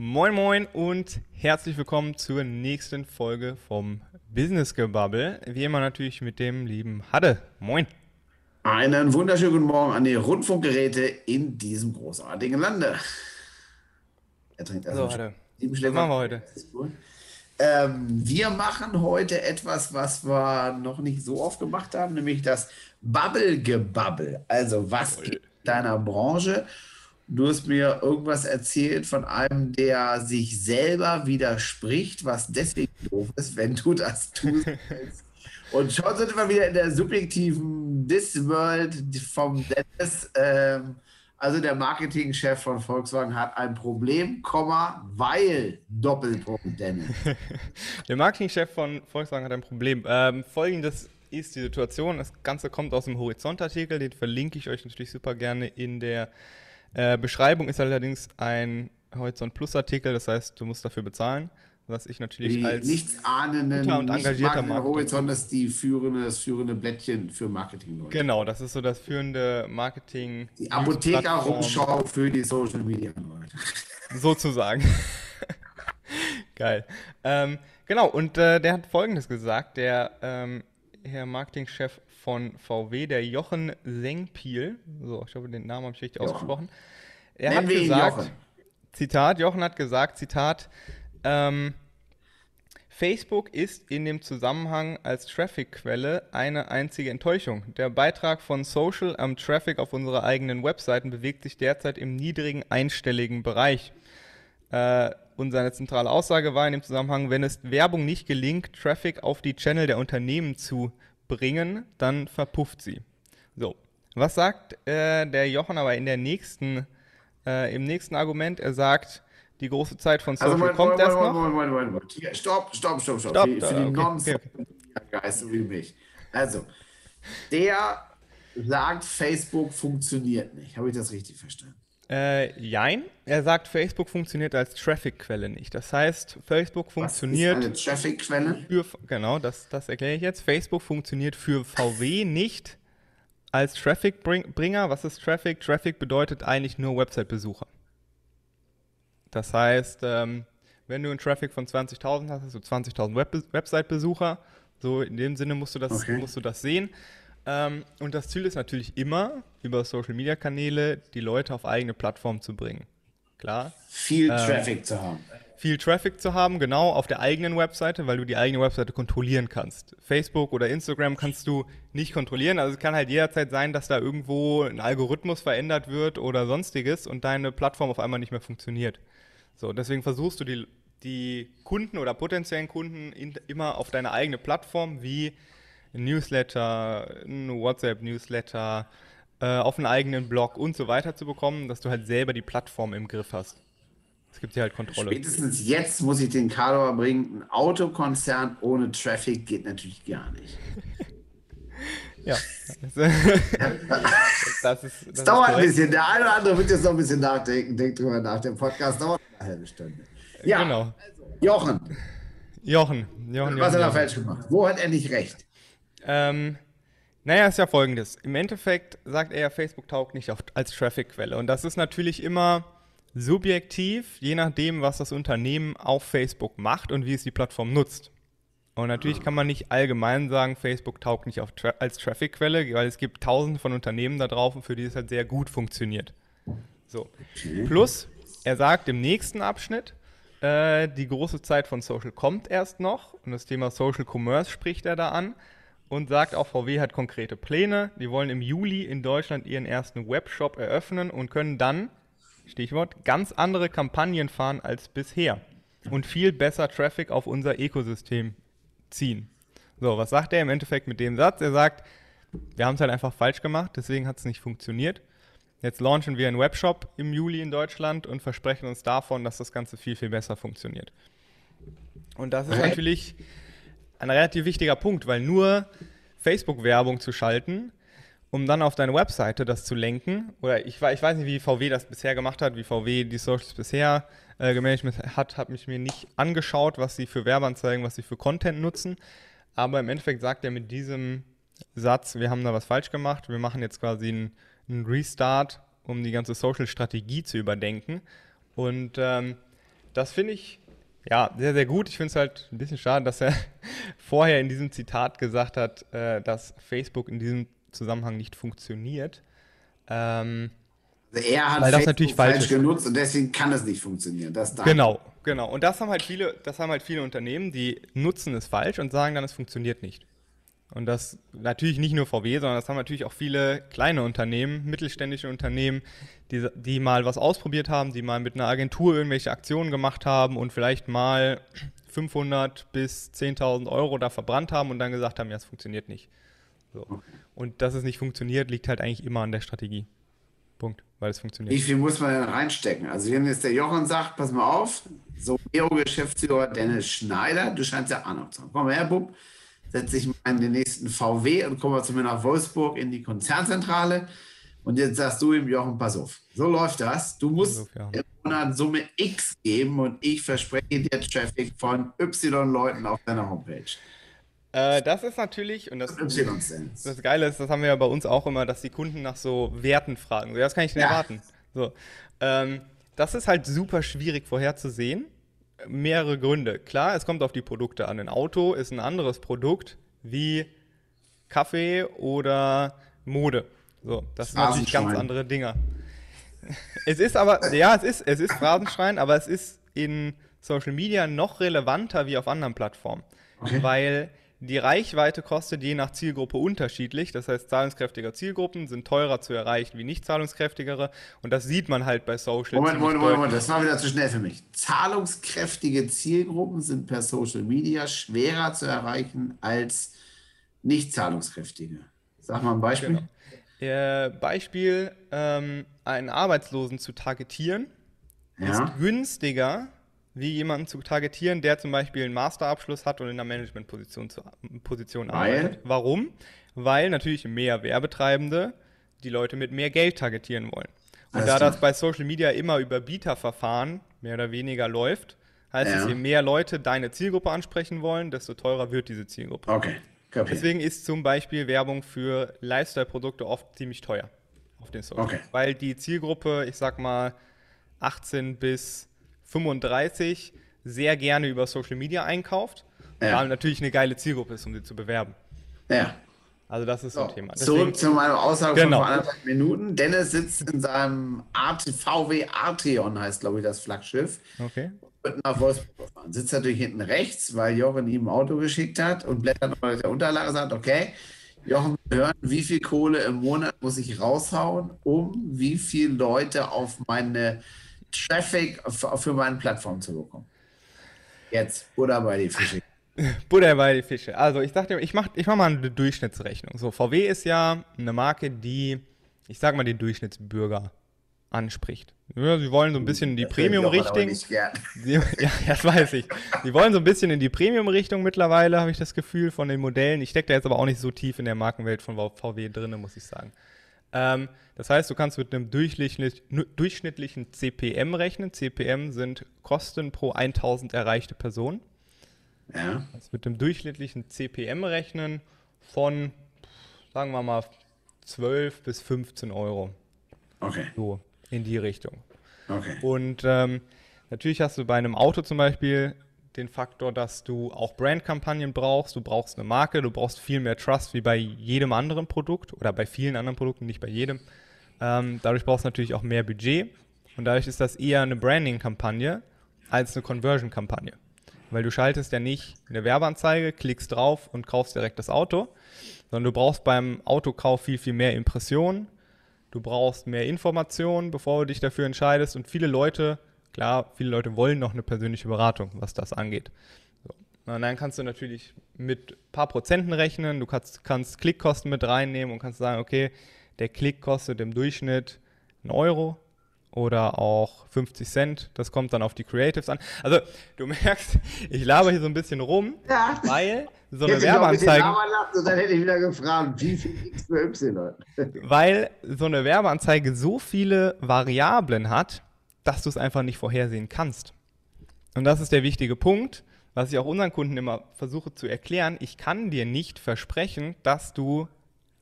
Moin Moin und herzlich willkommen zur nächsten Folge vom Business Gebubble. Wie immer natürlich mit dem lieben Hadde. Moin. Einen wunderschönen guten Morgen an die Rundfunkgeräte in diesem großartigen Lande. Er trinkt also Hadde. Was machen wir heute? Ähm, wir machen heute etwas, was wir noch nicht so oft gemacht haben, nämlich das Bubble-Gebubble. Also was in deiner Branche Du hast mir irgendwas erzählt von einem, der sich selber widerspricht, was deswegen doof ist, wenn du das tust. Und schon sind wir wieder in der subjektiven This-World vom Dennis. Ähm, also der Marketingchef von Volkswagen hat ein Problem, weil Doppelpunkt Dennis. der Marketingchef von Volkswagen hat ein Problem. Ähm, Folgendes ist die Situation. Das Ganze kommt aus dem Horizont-Artikel, den verlinke ich euch natürlich super gerne in der äh, Beschreibung ist allerdings ein Horizont Plus Artikel, das heißt, du musst dafür bezahlen. Was ich natürlich die als nichtsahnenden, und engagierter nicht Horizont ist die führende, das führende Blättchen für Marketing. -Leute. Genau, das ist so das führende Marketing. Die Apotheker-Rumschau für die Social Media Leute. Sozusagen. Geil. Ähm, genau, und äh, der hat folgendes gesagt, der ähm, Herr Marketingchef von VW, der Jochen Sengpiel. So, ich hoffe, den Namen habe ich richtig Jochen. ausgesprochen. Er Nennen hat gesagt, Jochen. Zitat, Jochen hat gesagt, Zitat, ähm, Facebook ist in dem Zusammenhang als Traffic-Quelle eine einzige Enttäuschung. Der Beitrag von Social am Traffic auf unsere eigenen Webseiten bewegt sich derzeit im niedrigen einstelligen Bereich. Äh, und seine zentrale Aussage war in dem Zusammenhang, wenn es Werbung nicht gelingt, Traffic auf die Channel der Unternehmen zu bringen, dann verpufft sie. So, was sagt äh, der Jochen aber in der nächsten, äh, im nächsten Argument? Er sagt, die große Zeit von Social also, kommt erst noch. Moment, Moment, Moment. Hier, stopp, stopp, stopp, stopp. Stopp, für, für die okay, okay, okay. wie mich. Also, der sagt, Facebook funktioniert nicht. Habe ich das richtig verstanden? Äh, jein. Er sagt, Facebook funktioniert als Traffic-Quelle nicht. Das heißt, Facebook funktioniert. Was ist eine Traffic-Quelle? Genau, das, das erkläre ich jetzt. Facebook funktioniert für VW nicht als Traffic-Bringer. Was ist Traffic? Traffic bedeutet eigentlich nur Website-Besucher. Das heißt, ähm, wenn du einen Traffic von 20.000 hast, hast du 20.000 Web Website-Besucher. So in dem Sinne musst du das, okay. musst du das sehen. Ähm, und das Ziel ist natürlich immer, über Social-Media-Kanäle die Leute auf eigene Plattformen zu bringen. Klar. Viel ähm, Traffic zu haben. Viel Traffic zu haben, genau, auf der eigenen Webseite, weil du die eigene Webseite kontrollieren kannst. Facebook oder Instagram kannst du nicht kontrollieren. Also es kann halt jederzeit sein, dass da irgendwo ein Algorithmus verändert wird oder sonstiges und deine Plattform auf einmal nicht mehr funktioniert. So, deswegen versuchst du die, die Kunden oder potenziellen Kunden in, immer auf deine eigene Plattform wie Newsletter, ein WhatsApp-Newsletter, äh, auf einen eigenen Blog und so weiter zu bekommen, dass du halt selber die Plattform im Griff hast. Es gibt hier halt Kontrolle. Spätestens jetzt muss ich den Kador bringen. Ein Autokonzern ohne Traffic geht natürlich gar nicht. ja. das, ist, das, das dauert ein bisschen. Der eine oder andere wird jetzt noch ein bisschen nachdenken. Denkt drüber nach. Der Podcast dauert eine halbe Stunde. Ja, genau. Also, Jochen. Jochen. Jochen Was Jochen, hat er falsch gemacht? Wo hat er nicht recht? Ähm, naja, ist ja folgendes. Im Endeffekt sagt er ja, Facebook taugt nicht auf, als Traffic-Quelle. Und das ist natürlich immer subjektiv, je nachdem, was das Unternehmen auf Facebook macht und wie es die Plattform nutzt. Und natürlich kann man nicht allgemein sagen, Facebook taugt nicht Tra als Traffic-Quelle, weil es gibt tausende von Unternehmen da drauf, für die es halt sehr gut funktioniert. So. Plus, er sagt im nächsten Abschnitt, äh, die große Zeit von Social kommt erst noch und das Thema Social Commerce spricht er da an und sagt auch, VW hat konkrete Pläne. Die wollen im Juli in Deutschland ihren ersten Webshop eröffnen und können dann, Stichwort, ganz andere Kampagnen fahren als bisher und viel besser Traffic auf unser Ökosystem ziehen. So, was sagt er im Endeffekt mit dem Satz? Er sagt, wir haben es halt einfach falsch gemacht, deswegen hat es nicht funktioniert. Jetzt launchen wir einen Webshop im Juli in Deutschland und versprechen uns davon, dass das Ganze viel, viel besser funktioniert. Und das ist natürlich ein relativ wichtiger Punkt, weil nur Facebook-Werbung zu schalten, um dann auf deine Webseite das zu lenken, oder ich, ich weiß nicht, wie VW das bisher gemacht hat, wie VW die Socials bisher äh, gemanagt hat, habe mich mir nicht angeschaut, was sie für Werbeanzeigen, was sie für Content nutzen, aber im Endeffekt sagt er mit diesem Satz, wir haben da was falsch gemacht, wir machen jetzt quasi einen, einen Restart, um die ganze Social-Strategie zu überdenken. Und ähm, das finde ich ja sehr, sehr gut. Ich finde es halt ein bisschen schade, dass er vorher in diesem Zitat gesagt hat, äh, dass Facebook in diesem Zusammenhang nicht funktioniert. Ähm, also er hat weil das natürlich falsch, falsch genutzt und deswegen kann es nicht funktionieren. Das genau, genau. Und das haben halt viele, das haben halt viele Unternehmen, die nutzen es falsch und sagen dann, es funktioniert nicht. Und das natürlich nicht nur VW, sondern das haben natürlich auch viele kleine Unternehmen, mittelständische Unternehmen, die, die mal was ausprobiert haben, die mal mit einer Agentur irgendwelche Aktionen gemacht haben und vielleicht mal 500 bis 10.000 Euro da verbrannt haben und dann gesagt haben, ja, es funktioniert nicht. So. Und dass es nicht funktioniert, liegt halt eigentlich immer an der Strategie. Punkt, weil es funktioniert. Wie viel muss man denn reinstecken? Also wenn jetzt der Jochen sagt, pass mal auf, so geschäftsführer Dennis Schneider, du scheinst ja Ahnung zu haben. Komm mal her, Bub, setze ich mal in den nächsten VW und komme zu mir nach Wolfsburg in die Konzernzentrale. Und jetzt sagst du ihm, Jochen, pass auf. So läuft das. Du musst auf, ja. im Monat Summe X geben und ich verspreche dir Traffic von Y Leuten auf deiner Homepage. Äh, das ist natürlich, und das, das Geile ist, das haben wir ja bei uns auch immer, dass die Kunden nach so Werten fragen. So, das kann ich denn ja. erwarten. So, ähm, das ist halt super schwierig vorherzusehen. Mehrere Gründe. Klar, es kommt auf die Produkte an. Ein Auto ist ein anderes Produkt wie Kaffee oder Mode. So, das sind natürlich ganz andere Dinge. Es ist aber, ja, es ist, es ist Phrasenschrein, aber es ist in Social Media noch relevanter wie auf anderen Plattformen. Okay. Weil die Reichweite kostet je nach Zielgruppe unterschiedlich. Das heißt, zahlungskräftige Zielgruppen sind teurer zu erreichen wie nicht zahlungskräftigere. Und das sieht man halt bei Social. Moment, Moment, Moment, Moment, das war wieder zu schnell für mich. Zahlungskräftige Zielgruppen sind per Social Media schwerer zu erreichen als nicht zahlungskräftige. Sag mal ein Beispiel. Genau. Äh, Beispiel, ähm, einen Arbeitslosen zu targetieren, ja. ist günstiger wie jemanden zu targetieren, der zum Beispiel einen Masterabschluss hat und in einer Managementposition Position arbeitet. Warum? Weil natürlich mehr Werbetreibende die Leute mit mehr Geld targetieren wollen. Und da das bei Social Media immer über Bieterverfahren mehr oder weniger läuft, heißt ja. es, je mehr Leute deine Zielgruppe ansprechen wollen, desto teurer wird diese Zielgruppe. Okay. Kapier. Deswegen ist zum Beispiel Werbung für Lifestyle-Produkte oft ziemlich teuer auf den Social. Okay. Weil die Zielgruppe, ich sag mal, 18 bis 35 sehr gerne über Social Media einkauft, ja. weil natürlich eine geile Zielgruppe ist, um sie zu bewerben. Ja. Also das ist so, ein Thema. Deswegen, zurück zu meiner Aussage genau. von vor anderthalb Minuten. Dennis sitzt in seinem Art, VW Arteon, heißt glaube ich das Flaggschiff. Okay. Und nach Wolfsburg fahren. Sitzt natürlich hinten rechts, weil Jochen ihm ein Auto geschickt hat und blättert nochmal der Unterlage und sagt, okay, Jochen, hören, wie viel Kohle im Monat muss ich raushauen, um wie viele Leute auf meine Traffic für meine Plattform zu bekommen. Jetzt, Buddha bei die Fische. Buddha bei die Fische. Also ich dachte, ich mache ich mach mal eine Durchschnittsrechnung. So, VW ist ja eine Marke, die, ich sag mal, den Durchschnittsbürger anspricht. Ja, sie wollen so ein bisschen in die Premium-Richtung. Ja, das weiß ich. Sie wollen so ein bisschen in die Premium-Richtung mittlerweile, habe ich das Gefühl, von den Modellen. Ich stecke da jetzt aber auch nicht so tief in der Markenwelt von VW drin, muss ich sagen. Ähm, das heißt, du kannst mit einem durchschnittlichen CPM rechnen. CPM sind Kosten pro 1000 erreichte Personen. Ja. Also mit einem durchschnittlichen CPM rechnen von, sagen wir mal, 12 bis 15 Euro. Okay. So, in die Richtung. Okay. Und ähm, natürlich hast du bei einem Auto zum Beispiel den Faktor, dass du auch Brandkampagnen brauchst, du brauchst eine Marke, du brauchst viel mehr Trust wie bei jedem anderen Produkt oder bei vielen anderen Produkten, nicht bei jedem. Ähm, dadurch brauchst du natürlich auch mehr Budget und dadurch ist das eher eine Branding-Kampagne als eine Conversion-Kampagne. Weil du schaltest ja nicht eine Werbeanzeige, klickst drauf und kaufst direkt das Auto, sondern du brauchst beim Autokauf viel, viel mehr Impressionen, du brauchst mehr Informationen, bevor du dich dafür entscheidest und viele Leute Klar, viele Leute wollen noch eine persönliche Beratung, was das angeht. So. Und dann kannst du natürlich mit ein paar Prozenten rechnen, du kannst, kannst Klickkosten mit reinnehmen und kannst sagen, okay, der Klick kostet im Durchschnitt einen Euro oder auch 50 Cent. Das kommt dann auf die Creatives an. Also du merkst, ich laber hier so ein bisschen rum, ja. weil so eine Werbeanzeige. Lassen, dann hätte ich wieder gefragt, wie viel X für Y. weil so eine Werbeanzeige so viele Variablen hat, dass du es einfach nicht vorhersehen kannst. Und das ist der wichtige Punkt, was ich auch unseren Kunden immer versuche zu erklären. Ich kann dir nicht versprechen, dass du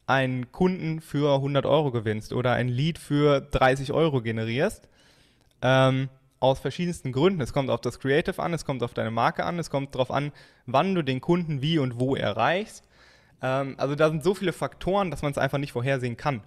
einen Kunden für 100 Euro gewinnst oder ein Lead für 30 Euro generierst. Ähm, aus verschiedensten Gründen. Es kommt auf das Creative an, es kommt auf deine Marke an, es kommt darauf an, wann du den Kunden wie und wo erreichst. Ähm, also da sind so viele Faktoren, dass man es einfach nicht vorhersehen kann.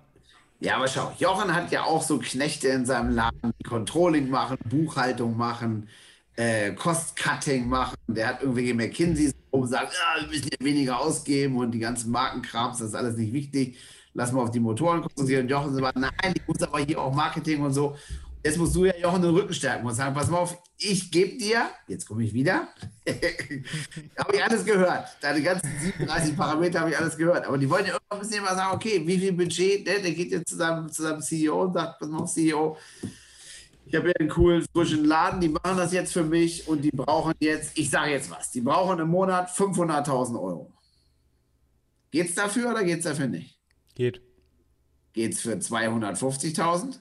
Ja, aber schau, Jochen hat ja auch so Knechte in seinem Laden, die Controlling machen, Buchhaltung machen, äh, Cost-Cutting machen. Der hat irgendwelche McKinseys, wo sagt, ja, wir müssen hier weniger ausgeben und die ganzen Markenkrams, das ist alles nicht wichtig. Lass mal auf die Motoren konzentrieren. Jochen sagt, nein, ich muss aber hier auch Marketing und so. Jetzt musst du ja Jochen den Rücken stärken und sagen, pass mal auf, ich gebe dir, jetzt komme ich wieder, habe ich alles gehört. Deine ganzen 37 Parameter habe ich alles gehört. Aber die wollen ja irgendwann müssen immer sagen, okay, wie viel Budget, ne? der geht jetzt zu seinem, zu seinem CEO und sagt, pass mal auf, CEO, ich habe hier einen coolen, frischen Laden, die machen das jetzt für mich und die brauchen jetzt, ich sage jetzt was, die brauchen im Monat 500.000 Euro. Geht es dafür oder geht es dafür nicht? Geht. Geht es für 250.000?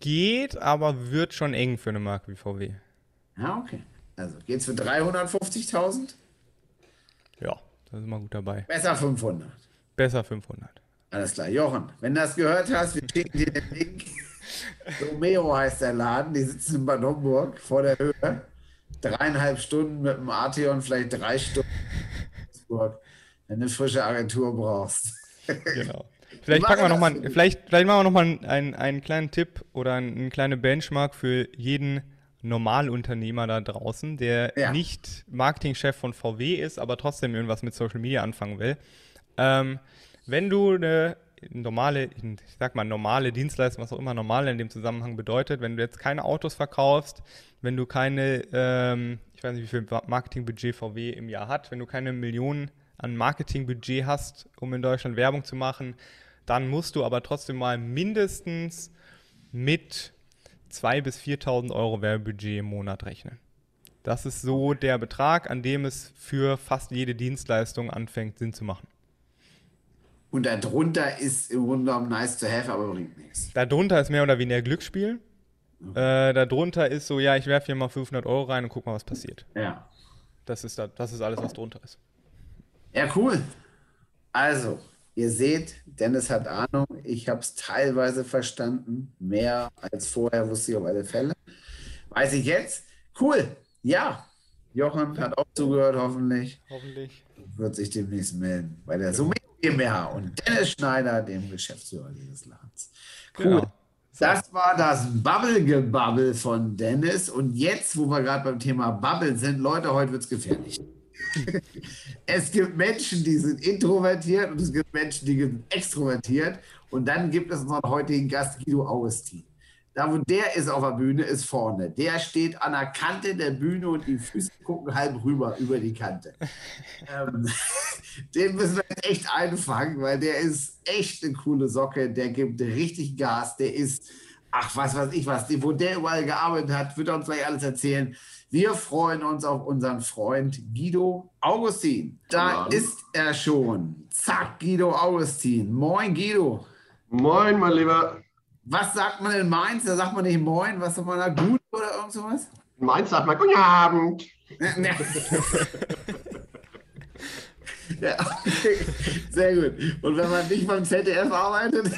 Geht, aber wird schon eng für eine Marke wie VW. Ja, okay. Also geht es für 350.000? Ja, da sind wir gut dabei. Besser 500. Besser 500. Alles klar. Jochen, wenn du das gehört hast, wir schicken dir den Link. Romeo heißt der Laden, die sitzen in Bad Homburg vor der Höhe. Dreieinhalb Stunden mit dem Arteon, vielleicht drei Stunden wenn du eine frische Agentur brauchst. Genau. Vielleicht, packen wir noch mal, vielleicht, vielleicht machen wir nochmal einen, einen kleinen Tipp oder eine kleine Benchmark für jeden Normalunternehmer da draußen, der ja. nicht Marketingchef von VW ist, aber trotzdem irgendwas mit Social Media anfangen will. Ähm, wenn du eine normale, ich sag mal normale Dienstleistung, was auch immer normal in dem Zusammenhang bedeutet, wenn du jetzt keine Autos verkaufst, wenn du keine, ähm, ich weiß nicht, wie viel Marketingbudget VW im Jahr hat, wenn du keine Millionen an Marketingbudget hast, um in Deutschland Werbung zu machen, dann musst du aber trotzdem mal mindestens mit 2.000 bis 4.000 Euro Werbebudget im Monat rechnen. Das ist so der Betrag, an dem es für fast jede Dienstleistung anfängt, Sinn zu machen. Und darunter ist im Grunde genommen nice to have, aber bringt nichts. Darunter ist mehr oder weniger Glücksspiel. Okay. Äh, darunter ist so, ja, ich werfe hier mal 500 Euro rein und guck mal, was passiert. Ja. Das ist, da, das ist alles, was drunter ist. Ja, cool. Also, ihr seht, Dennis hat Ahnung. Ich habe es teilweise verstanden. Mehr als vorher wusste ich auf alle Fälle. Weiß ich jetzt. Cool. Ja. Jochen hat auch zugehört, hoffentlich. Hoffentlich. Wird sich demnächst melden bei der Summe GmbH und Dennis Schneider, dem Geschäftsführer dieses Ladens. Cool. Genau. Das war das Bubble-Gebubble von Dennis. Und jetzt, wo wir gerade beim Thema Bubble sind, Leute, heute wird es gefährlich. es gibt Menschen, die sind introvertiert und es gibt Menschen, die sind extrovertiert. Und dann gibt es unseren heutigen Gast Guido Augustin. Da, wo der ist auf der Bühne, ist vorne. Der steht an der Kante der Bühne und die Füße gucken halb rüber über die Kante. ähm, den müssen wir jetzt echt einfangen, weil der ist echt eine coole Socke. Der gibt richtig Gas. Der ist, ach, was weiß ich was, wo der überall gearbeitet hat, wird er uns gleich alles erzählen. Wir freuen uns auf unseren Freund Guido Augustin. Da ist er schon. Zack, Guido Augustin. Moin, Guido. Moin, mein Lieber. Was sagt man in Mainz? Da sagt man nicht Moin, was sagt man da? Gut oder irgend sowas? In Mainz sagt man Guten Abend. ja, sehr gut. Und wenn man nicht beim ZDF arbeitet?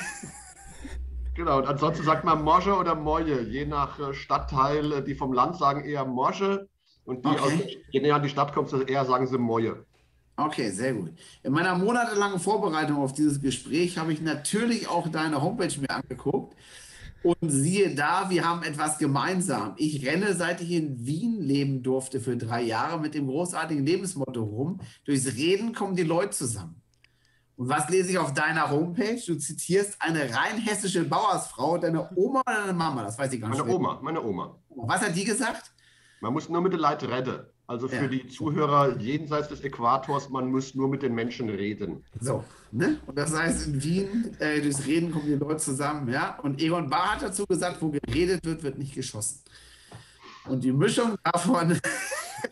Genau, und ansonsten sagt man Mosche oder Moje, je nach äh, Stadtteil. Äh, die vom Land sagen eher Mosche und die, okay. aus, je näher an die Stadt kommt, eher sagen sie Moje. Okay, sehr gut. In meiner monatelangen Vorbereitung auf dieses Gespräch habe ich natürlich auch deine Homepage mir angeguckt. Und siehe da, wir haben etwas gemeinsam. Ich renne, seit ich in Wien leben durfte für drei Jahre, mit dem großartigen Lebensmotto rum. Durchs Reden kommen die Leute zusammen. Und was lese ich auf deiner Homepage? Du zitierst eine rein hessische Bauersfrau, deine Oma oder deine Mama? Das weiß ich gar nicht. Meine Oma, meine Oma. Was hat die gesagt? Man muss nur mit den Leuten reden. Also für ja. die Zuhörer jenseits des Äquators, man muss nur mit den Menschen reden. So, ne? Und das heißt, in Wien, äh, durchs Reden kommen die Leute zusammen, ja? Und Egon Bahr hat dazu gesagt, wo geredet wird, wird nicht geschossen. Und die Mischung davon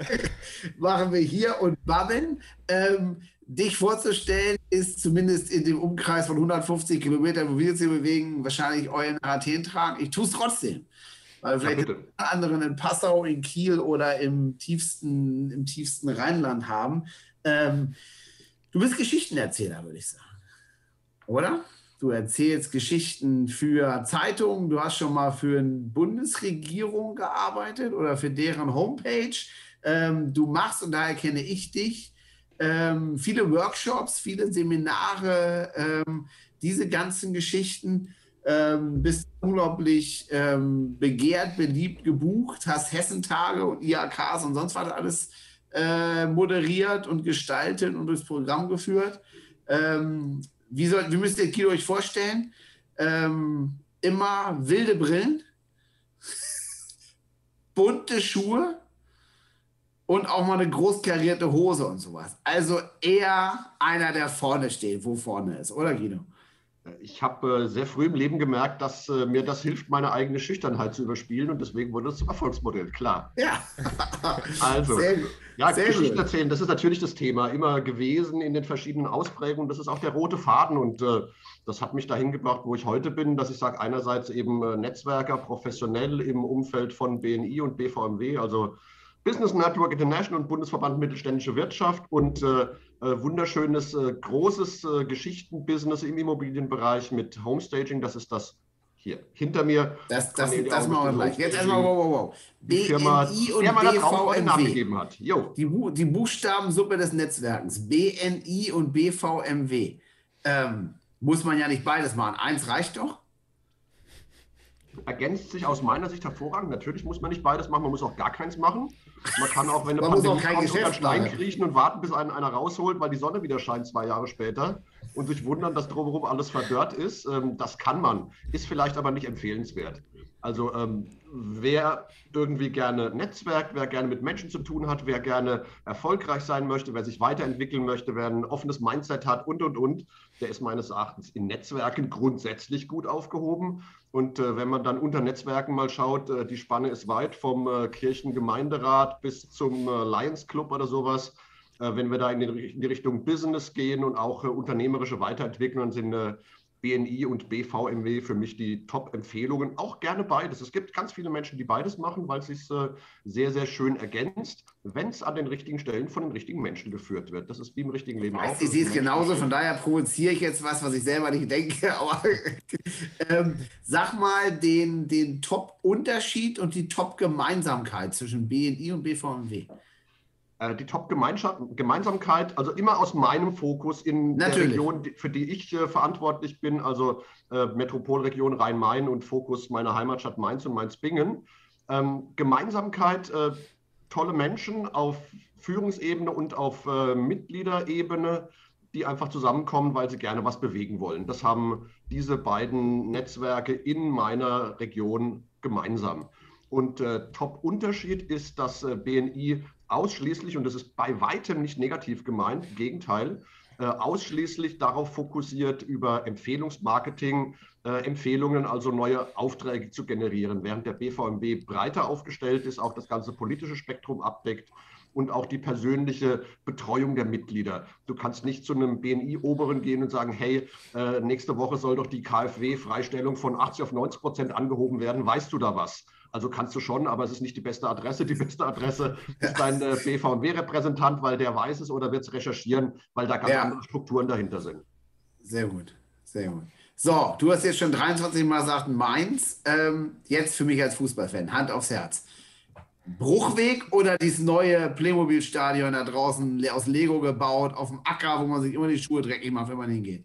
machen wir hier und babbeln. Ähm, dich vorzustellen, ist zumindest in dem Umkreis von 150 Kilometern, wo wir uns hier bewegen, wahrscheinlich euren Athen tragen. Ich tue es trotzdem. Weil vielleicht ja, anderen in Passau, in Kiel oder im tiefsten, im tiefsten Rheinland haben. Ähm, du bist Geschichtenerzähler, würde ich sagen. Oder? du erzählst Geschichten für Zeitungen, du hast schon mal für eine Bundesregierung gearbeitet oder für deren Homepage. Ähm, du machst, und daher kenne ich dich, ähm, viele Workshops, viele Seminare, ähm, diese ganzen Geschichten. Ähm, bist unglaublich ähm, begehrt, beliebt, gebucht, hast Hessentage und IAKs und sonst was alles äh, moderiert und gestaltet und durchs Programm geführt. Ähm, wie, soll, wie müsst ihr Kilo euch vorstellen? Ähm, immer wilde Brillen, bunte Schuhe und auch mal eine großkarierte Hose und sowas. Also eher einer, der vorne steht, wo vorne ist, oder Guido? Ich habe äh, sehr früh im Leben gemerkt, dass äh, mir das hilft, meine eigene Schüchternheit zu überspielen und deswegen wurde es zum Erfolgsmodell, klar. Ja. also, sehr ja, sehr Geschichten gut. erzählen, das ist natürlich das Thema immer gewesen in den verschiedenen Ausprägungen. Das ist auch der rote Faden und äh, das hat mich dahin gebracht, wo ich heute bin, dass ich sage, einerseits eben äh, Netzwerker, professionell im Umfeld von BNI und BVMW, also Business Network International und Bundesverband Mittelständische Wirtschaft und äh, äh, wunderschönes, äh, großes äh, Geschichtenbusiness im Immobilienbereich mit Homestaging. Das ist das hier hinter mir. Das, das, das machen wir gleich. Jetzt erstmal, wow, wow, wow. Die Firma, und BVMW. Hat. Jo. Die, die Buchstabensuppe des Netzwerkens. BNI und BVMW. Ähm, muss man ja nicht beides machen. Eins reicht doch ergänzt sich aus meiner Sicht hervorragend. Natürlich muss man nicht beides machen, man muss auch gar keins machen. Man kann auch, wenn eine man Pandemie kommt, unter Stein kriechen und warten, bis einen einer rausholt, weil die Sonne wieder scheint zwei Jahre später und sich wundern, dass drumherum alles verdörrt ist. Ähm, das kann man, ist vielleicht aber nicht empfehlenswert. Also ähm, wer irgendwie gerne netzwerkt, wer gerne mit Menschen zu tun hat, wer gerne erfolgreich sein möchte, wer sich weiterentwickeln möchte, wer ein offenes Mindset hat und, und, und, der ist meines Erachtens in Netzwerken grundsätzlich gut aufgehoben. Und äh, wenn man dann unter Netzwerken mal schaut, äh, die Spanne ist weit vom äh, Kirchengemeinderat bis zum äh, Lions Club oder sowas. Äh, wenn wir da in, den, in, die Richtung Business gehen und auch äh, unternehmerische Weiterentwicklung, sind BNI und BVMW für mich die Top-Empfehlungen. Auch gerne beides. Es gibt ganz viele Menschen, die beides machen, weil es sich äh, sehr, sehr schön ergänzt, wenn es an den richtigen Stellen von den richtigen Menschen geführt wird. Das ist wie im richtigen Leben auch. Ich sehe es genauso, von daher provoziere ich jetzt was, was ich selber nicht denke. Aber ähm, sag mal den, den Top-Unterschied und die Top-Gemeinsamkeit zwischen BNI und BVMW. Äh, die Top-Gemeinsamkeit, also immer aus meinem Fokus in Natürlich. der Region, für die ich äh, verantwortlich bin, also äh, Metropolregion Rhein-Main und Fokus meiner Heimatstadt Mainz und Mainz-Bingen. Ähm, Gemeinsamkeit, äh, tolle Menschen auf Führungsebene und auf äh, Mitgliederebene, die einfach zusammenkommen, weil sie gerne was bewegen wollen. Das haben diese beiden Netzwerke in meiner Region gemeinsam. Und äh, Top-Unterschied ist, dass äh, BNI ausschließlich, und das ist bei weitem nicht negativ gemeint, im Gegenteil, äh, ausschließlich darauf fokussiert, über Empfehlungsmarketing, äh, Empfehlungen, also neue Aufträge zu generieren, während der BVMW breiter aufgestellt ist, auch das ganze politische Spektrum abdeckt und auch die persönliche Betreuung der Mitglieder. Du kannst nicht zu einem BNI-Oberen gehen und sagen, hey, äh, nächste Woche soll doch die KfW-Freistellung von 80 auf 90 Prozent angehoben werden, weißt du da was? Also kannst du schon, aber es ist nicht die beste Adresse. Die beste Adresse ist dein äh, BVMW-Repräsentant, weil der weiß es oder wird es recherchieren, weil da ganz ja. andere Strukturen dahinter sind. Sehr gut, sehr gut. So, du hast jetzt schon 23 Mal gesagt, Mainz. Ähm, jetzt für mich als Fußballfan, Hand aufs Herz. Bruchweg oder dieses neue Playmobil-Stadion da draußen aus Lego gebaut, auf dem Acker, wo man sich immer die Schuhe dreckig macht, wenn man hingeht?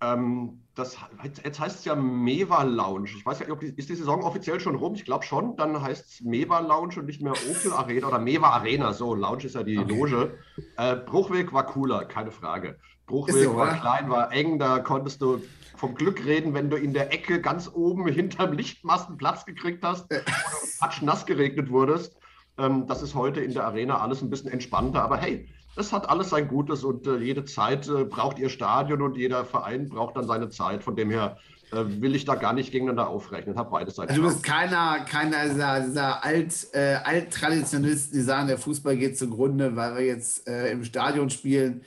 Ähm, das, jetzt heißt es ja Meva Lounge. Ich weiß ja nicht, ist die Saison offiziell schon rum? Ich glaube schon. Dann heißt es Meva Lounge und nicht mehr Opel Arena oder Meva Arena. So, Lounge ist ja die okay. Loge. Äh, Bruchweg war cooler, keine Frage. Bruchweg so, war oder? klein, war eng. Da konntest du vom Glück reden, wenn du in der Ecke ganz oben hinterm Lichtmasten Platz gekriegt hast äh. und nass geregnet wurdest. Ähm, das ist heute in der Arena alles ein bisschen entspannter. Aber hey, es hat alles sein Gutes und äh, jede Zeit äh, braucht ihr Stadion und jeder Verein braucht dann seine Zeit. Von dem her äh, will ich da gar nicht gegeneinander aufrechnen. Hat beides seine Also du bist keiner, keiner dieser, dieser Alt, äh, Alt-Traditionalisten, die sagen, der Fußball geht zugrunde, weil wir jetzt äh, im Stadion spielen,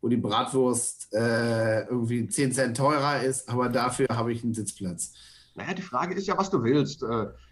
wo die Bratwurst äh, irgendwie 10 Cent teurer ist, aber dafür habe ich einen Sitzplatz. Naja, die Frage ist ja, was du willst.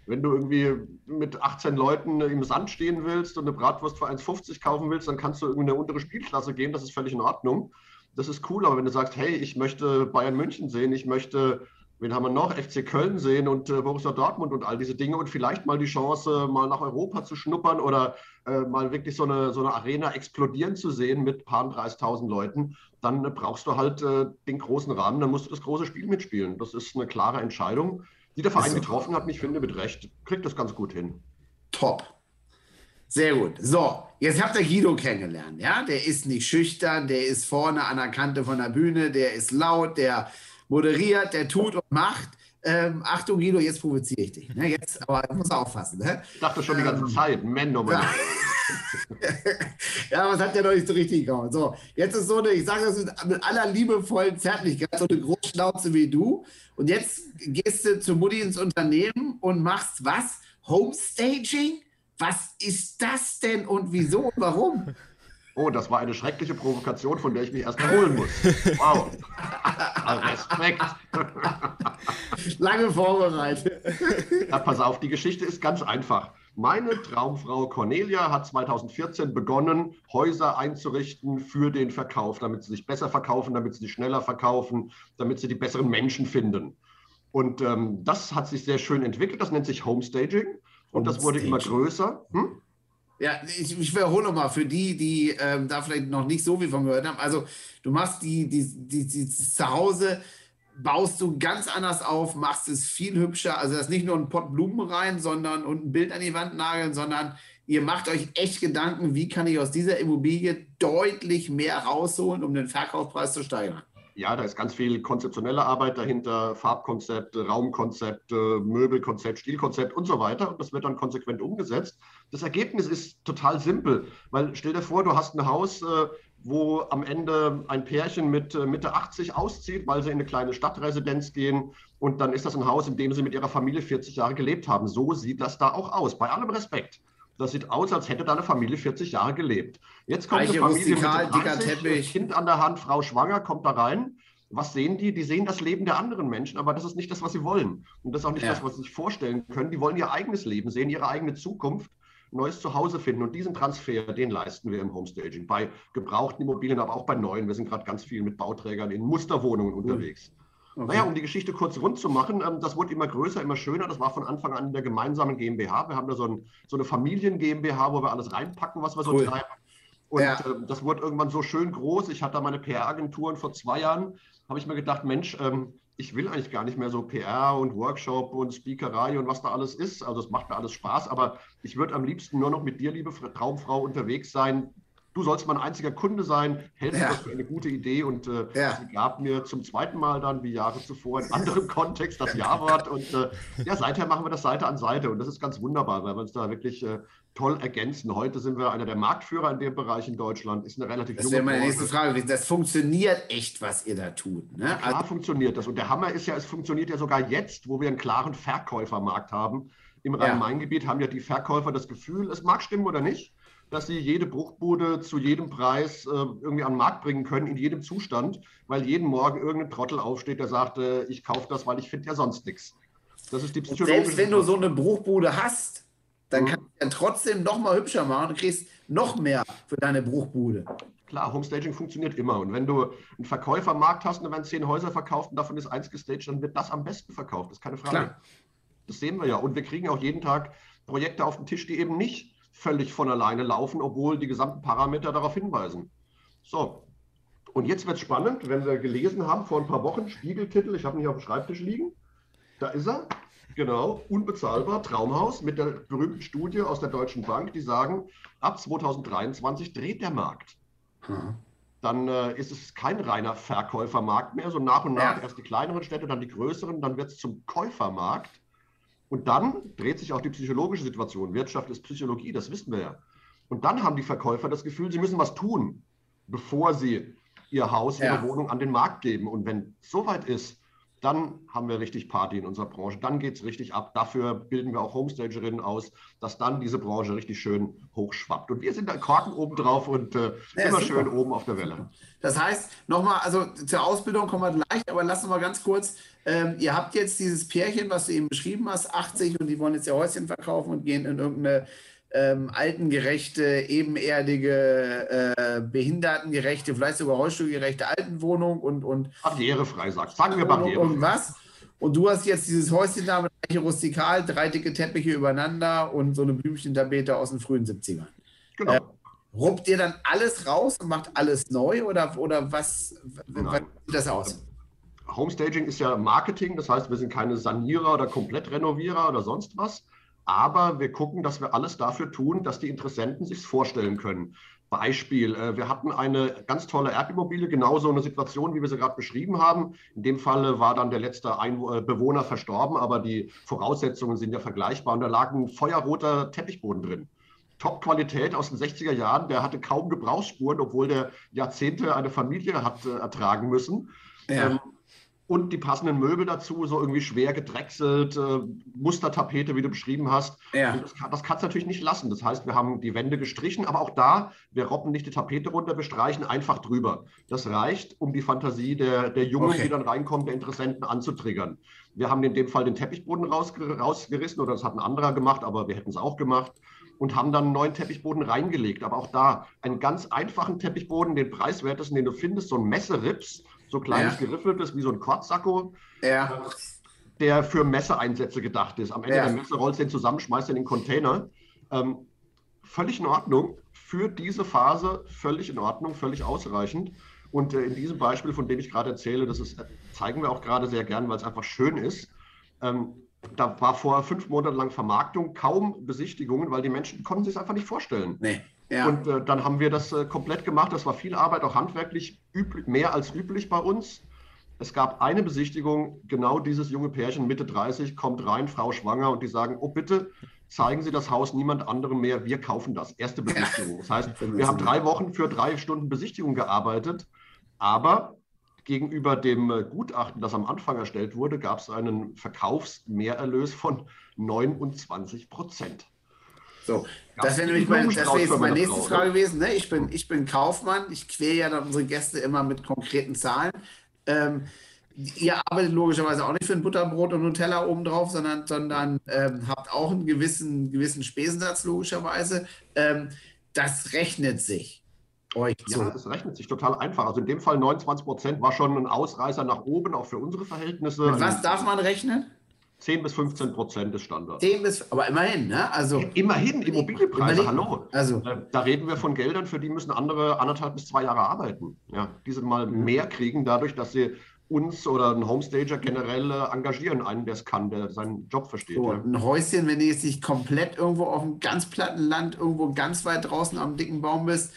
Äh, wenn du irgendwie mit 18 Leuten im Sand stehen willst und eine Bratwurst für 1,50 kaufen willst, dann kannst du in eine untere Spielklasse gehen, das ist völlig in Ordnung. das ist cool. Aber wenn du sagst, hey, ich möchte Bayern München sehen, ich möchte wen haben wir noch? FC Köln sehen und äh, Borussia Dortmund und all diese Dinge und vielleicht mal die Chance, mal nach Europa zu schnuppern oder äh, mal wirklich so eine, so eine Arena explodieren zu sehen mit paar 30.000 Leuten, dann äh, brauchst du halt äh, den großen Rahmen, dann musst du das große Spiel mitspielen. Das ist eine klare Entscheidung, die der Verein getroffen hat ich finde mit Recht kriegt das ganz gut hin. Top. Sehr gut. So, jetzt habt ihr Guido kennengelernt. Ja, der ist nicht schüchtern, der ist vorne an der Kante von der Bühne, der ist laut, der moderiert, der tut und macht. Ähm, Achtung, Guido, jetzt provoziere ich dich. Ne? Jetzt, aber ich muss aufpassen. Ne? Ich dachte schon die ganze ähm, Zeit, Männer. Ja. ja, aber es hat ja noch nicht so richtig gehauen. So, jetzt ist so eine, ich sage das mit aller liebevollen Zärtlichkeit, so eine Großschnauze wie du. Und jetzt gehst du zu Mutti ins Unternehmen und machst was? Homestaging? Was ist das denn und wieso und warum? Oh, das war eine schreckliche Provokation, von der ich mich erst erholen muss. Wow. Respekt. Lange vorbereitet. Ja, pass auf, die Geschichte ist ganz einfach. Meine Traumfrau Cornelia hat 2014 begonnen, Häuser einzurichten für den Verkauf, damit sie sich besser verkaufen, damit sie sich schneller verkaufen, damit sie die besseren Menschen finden. Und ähm, das hat sich sehr schön entwickelt. Das nennt sich Homestaging. Und das wurde immer größer. Hm? Ja, ich, ich wiederhole mal für die, die ähm, da vielleicht noch nicht so viel von gehört haben. Also, du machst die, die, die, die zu Hause, baust du ganz anders auf, machst es viel hübscher. Also, das ist nicht nur ein Pott Blumen rein, sondern und ein Bild an die Wand nageln, sondern ihr macht euch echt Gedanken, wie kann ich aus dieser Immobilie deutlich mehr rausholen, um den Verkaufspreis zu steigern. Ja, da ist ganz viel konzeptionelle Arbeit dahinter, Farbkonzept, Raumkonzept, Möbelkonzept, Stilkonzept und so weiter. Und das wird dann konsequent umgesetzt. Das Ergebnis ist total simpel, weil stell dir vor, du hast ein Haus, äh, wo am Ende ein Pärchen mit äh, Mitte 80 auszieht, weil sie in eine kleine Stadtresidenz gehen. Und dann ist das ein Haus, in dem sie mit ihrer Familie 40 Jahre gelebt haben. So sieht das da auch aus, bei allem Respekt. Das sieht aus, als hätte da eine Familie 40 Jahre gelebt. Jetzt kommt Eiche, eine Familie mit 30, Kind an der Hand, Frau schwanger, kommt da rein. Was sehen die? Die sehen das Leben der anderen Menschen, aber das ist nicht das, was sie wollen. Und das ist auch nicht ja. das, was sie sich vorstellen können. Die wollen ihr eigenes Leben sehen, ihre eigene Zukunft, neues Zuhause finden. Und diesen Transfer, den leisten wir im Homestaging. Bei gebrauchten Immobilien, aber auch bei neuen. Wir sind gerade ganz viel mit Bauträgern in Musterwohnungen unterwegs. Okay. Naja, um die Geschichte kurz rund zu machen, ähm, das wurde immer größer, immer schöner. Das war von Anfang an in der gemeinsamen GmbH. Wir haben da so, ein, so eine Familien-GmbH, wo wir alles reinpacken, was wir so cool. treiben. Und ja. äh, das wurde irgendwann so schön groß. Ich hatte da meine PR-Agentur und vor zwei Jahren habe ich mir gedacht, Mensch, ähm, ich will eigentlich gar nicht mehr so PR und Workshop und Speakerei und was da alles ist. Also es macht mir alles Spaß, aber ich würde am liebsten nur noch mit dir, liebe Traumfrau, unterwegs sein, du sollst mein einziger Kunde sein, hältst ja. das für eine gute Idee und äh, ja. sie gab mir zum zweiten Mal dann, wie Jahre zuvor, in anderem Kontext das Ja-Wort und äh, ja, seither machen wir das Seite an Seite und das ist ganz wunderbar, weil wir uns da wirklich äh, toll ergänzen. Heute sind wir einer der Marktführer in dem Bereich in Deutschland, ist eine relativ Das wäre meine nächste Frage gewesen. Das funktioniert echt, was ihr da tut. Ne? Ja, klar also, funktioniert das und der Hammer ist ja, es funktioniert ja sogar jetzt, wo wir einen klaren Verkäufermarkt haben. Im Rhein-Main-Gebiet haben ja die Verkäufer das Gefühl, es mag stimmen oder nicht, dass sie jede Bruchbude zu jedem Preis äh, irgendwie an den Markt bringen können, in jedem Zustand, weil jeden Morgen irgendein Trottel aufsteht, der sagt, äh, ich kaufe das, weil ich finde ja sonst nichts. Das ist die psychologische. Selbst wenn du so eine Bruchbude hast, dann mhm. kannst du ja trotzdem noch mal hübscher machen und kriegst noch mehr für deine Bruchbude. Klar, Homestaging funktioniert immer. Und wenn du einen Verkäufermarkt hast und da werden zehn Häuser verkauft und davon ist eins gestaged, dann wird das am besten verkauft. Das ist keine Frage. Klar. Das sehen wir ja. Und wir kriegen auch jeden Tag Projekte auf den Tisch, die eben nicht völlig von alleine laufen, obwohl die gesamten Parameter darauf hinweisen. So, und jetzt wird es spannend, wenn wir gelesen haben vor ein paar Wochen, Spiegeltitel, ich habe ihn hier auf dem Schreibtisch liegen, da ist er, genau, unbezahlbar, Traumhaus mit der berühmten Studie aus der Deutschen Bank, die sagen, ab 2023 dreht der Markt. Mhm. Dann äh, ist es kein reiner Verkäufermarkt mehr, so nach und nach ja. erst die kleineren Städte, dann die größeren, dann wird es zum Käufermarkt. Und dann dreht sich auch die psychologische Situation. Wirtschaft ist Psychologie, das wissen wir ja. Und dann haben die Verkäufer das Gefühl, sie müssen was tun, bevor sie ihr Haus, ihre ja. Wohnung an den Markt geben. Und wenn es soweit ist, dann haben wir richtig Party in unserer Branche. Dann geht es richtig ab. Dafür bilden wir auch Homestagerinnen aus, dass dann diese Branche richtig schön hochschwappt. Und wir sind da Korken oben drauf und äh, ja, immer super. schön oben auf der Welle. Das heißt, nochmal, also zur Ausbildung kommen wir gleich, aber lass uns mal ganz kurz. Ähm, ihr habt jetzt dieses Pärchen, was du eben beschrieben hast, 80 und die wollen jetzt ihr Häuschen verkaufen und gehen in irgendeine ähm, altengerechte, ebenerdige, äh, behindertengerechte, vielleicht sogar rollstuhlgerechte Altenwohnung und, und barrierefrei sagt. Sagen wir barrierefrei. Irgendwas. Und du hast jetzt dieses Häuschen da mit Eiche rustikal, drei dicke Teppiche übereinander und so eine Blümchentapete aus den frühen 70ern. Genau. Äh, ruppt ihr dann alles raus und macht alles neu oder, oder was, was sieht das aus? Homestaging ist ja Marketing, das heißt, wir sind keine Sanierer oder Komplettrenovierer oder sonst was, aber wir gucken, dass wir alles dafür tun, dass die Interessenten sich vorstellen können. Beispiel, äh, wir hatten eine ganz tolle Erbimmobilie, genauso eine Situation, wie wir sie gerade beschrieben haben. In dem Fall war dann der letzte Einw äh, Bewohner verstorben, aber die Voraussetzungen sind ja vergleichbar und da lag ein feuerroter Teppichboden drin. Top-Qualität aus den 60er Jahren, der hatte kaum Gebrauchsspuren, obwohl der Jahrzehnte eine Familie hat äh, ertragen müssen. Ja. Ähm, und die passenden Möbel dazu, so irgendwie schwer gedrechselt, äh, Mustertapete, wie du beschrieben hast. Ja. das, das kann es natürlich nicht lassen. Das heißt, wir haben die Wände gestrichen, aber auch da, wir robben nicht die Tapete runter, wir streichen einfach drüber. Das reicht, um die Fantasie der, der Jungen, okay. die dann reinkommen, der Interessenten anzutriggern. Wir haben in dem Fall den Teppichboden rausger rausgerissen oder das hat ein anderer gemacht, aber wir hätten es auch gemacht und haben dann einen neuen Teppichboden reingelegt. Aber auch da einen ganz einfachen Teppichboden, den preiswertesten, den du findest, so ein Messerips, so kleines ja. geriffeltes wie so ein Quadsacko. Ja. Der für Messeeinsätze gedacht ist. Am Ende ja. der Messe rollst du den zusammen, schmeißt in den Container. Ähm, völlig in Ordnung. Für diese Phase völlig in Ordnung, völlig ausreichend. Und äh, in diesem Beispiel, von dem ich gerade erzähle, das ist, zeigen wir auch gerade sehr gern, weil es einfach schön ist. Ähm, da war vor fünf Monaten lang Vermarktung, kaum Besichtigungen, weil die Menschen konnten sich es einfach nicht vorstellen. Nee. Ja. Und äh, dann haben wir das äh, komplett gemacht. Das war viel Arbeit, auch handwerklich, mehr als üblich bei uns. Es gab eine Besichtigung, genau dieses junge Pärchen, Mitte 30, kommt rein, Frau schwanger, und die sagen, oh bitte, zeigen Sie das Haus niemand anderem mehr, wir kaufen das. Erste Besichtigung. Das heißt, wir haben drei Wochen für drei Stunden Besichtigung gearbeitet, aber gegenüber dem äh, Gutachten, das am Anfang erstellt wurde, gab es einen Verkaufsmehrerlös von 29 Prozent. So, das wäre nämlich mein, das wär jetzt meine nächste Frau, Frage gewesen. Ne? Ich, bin, ich bin Kaufmann, ich quäle ja dann unsere Gäste immer mit konkreten Zahlen. Ähm, ihr arbeitet logischerweise auch nicht für ein Butterbrot und Nutella obendrauf, sondern, sondern ähm, habt auch einen gewissen, gewissen Spesensatz, logischerweise. Ähm, das rechnet sich euch zu. Ja, das rechnet sich total einfach. Also in dem Fall 29 Prozent war schon ein Ausreißer nach oben, auch für unsere Verhältnisse. Mit was darf man rechnen? 10 bis 15 Prozent des Standards. 10 bis, aber immerhin, ne? Also, immerhin, Immobilienpreise, immerhin. hallo. Also, äh, da reden wir von Geldern, für die müssen andere anderthalb bis zwei Jahre arbeiten. Ja, die sind mal mehr kriegen, dadurch, dass sie uns oder einen Homestager generell äh, engagieren, einen, der es kann, der seinen Job versteht. So, ja. Ein Häuschen, wenn du jetzt nicht komplett irgendwo auf einem ganz platten Land, irgendwo ganz weit draußen am dicken Baum bist,